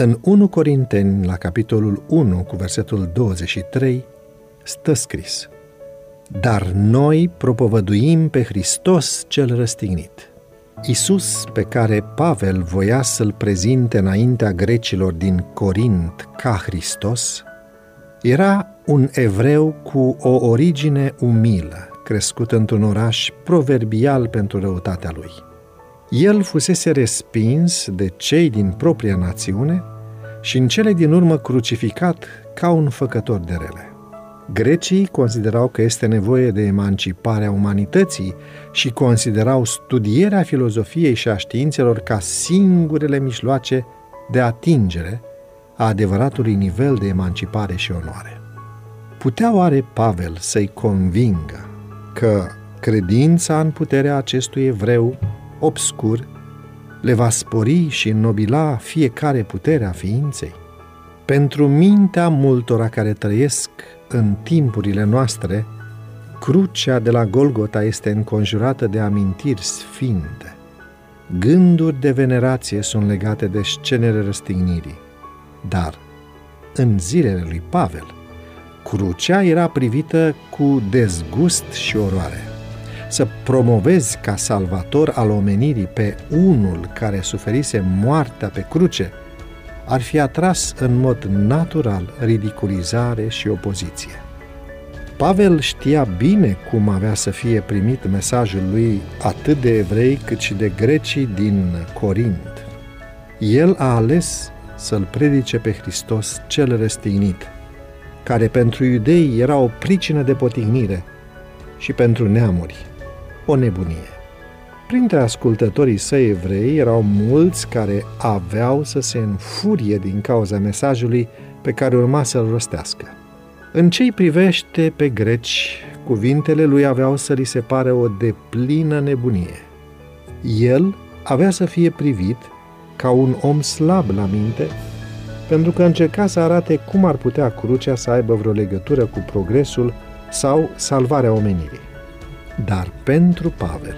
În 1 Corinteni, la capitolul 1, cu versetul 23, stă scris Dar noi propovăduim pe Hristos cel răstignit. Isus, pe care Pavel voia să-l prezinte înaintea grecilor din Corint ca Hristos, era un evreu cu o origine umilă, crescut într-un oraș proverbial pentru răutatea lui. El fusese respins de cei din propria națiune și în cele din urmă crucificat ca un făcător de rele. Grecii considerau că este nevoie de emanciparea umanității și considerau studierea filozofiei și a științelor ca singurele mijloace de atingere a adevăratului nivel de emancipare și onoare. Putea oare Pavel să-i convingă că credința în puterea acestui evreu obscur le va spori și înnobila fiecare putere a ființei? Pentru mintea multora care trăiesc în timpurile noastre, crucea de la Golgota este înconjurată de amintiri sfinte. Gânduri de venerație sunt legate de scenele răstignirii. Dar, în zilele lui Pavel, crucea era privită cu dezgust și oroare. Să promovezi ca salvator al omenirii pe unul care suferise moartea pe cruce, ar fi atras în mod natural ridiculizare și opoziție. Pavel știa bine cum avea să fie primit mesajul lui atât de evrei cât și de grecii din Corint. El a ales să-L predice pe Hristos cel răstignit, care pentru iudei era o pricină de potignire și pentru neamuri o nebunie. Printre ascultătorii săi evrei erau mulți care aveau să se înfurie din cauza mesajului pe care urma să-l rostească. În ce privește pe greci, cuvintele lui aveau să li se pare o deplină nebunie. El avea să fie privit ca un om slab la minte, pentru că încerca să arate cum ar putea crucea să aibă vreo legătură cu progresul sau salvarea omenirii. Dar pentru Pavel,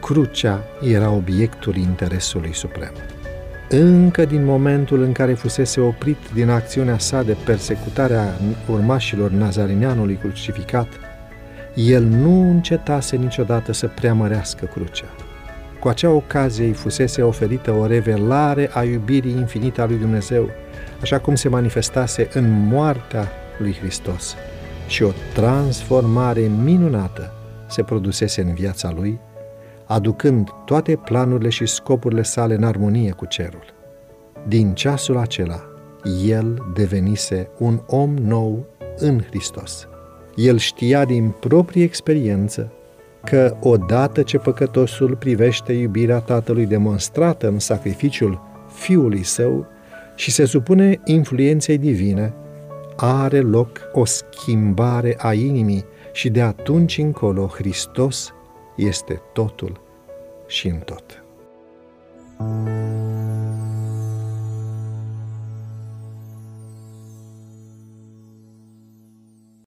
crucea era obiectul interesului suprem. Încă din momentul în care fusese oprit din acțiunea sa de persecutare a urmașilor Nazarineanului crucificat, el nu încetase niciodată să preamărească crucea. Cu acea ocazie îi fusese oferită o revelare a iubirii infinite a lui Dumnezeu, așa cum se manifestase în moartea lui Hristos și o transformare minunată se produsese în viața lui, aducând toate planurile și scopurile sale în armonie cu cerul. Din ceasul acela, el devenise un om nou în Hristos. El știa din proprie experiență că odată ce păcătosul privește iubirea Tatălui demonstrată în sacrificiul Fiului Său și se supune influenței divine, are loc o schimbare a inimii și de atunci încolo Hristos este totul și în tot. thank you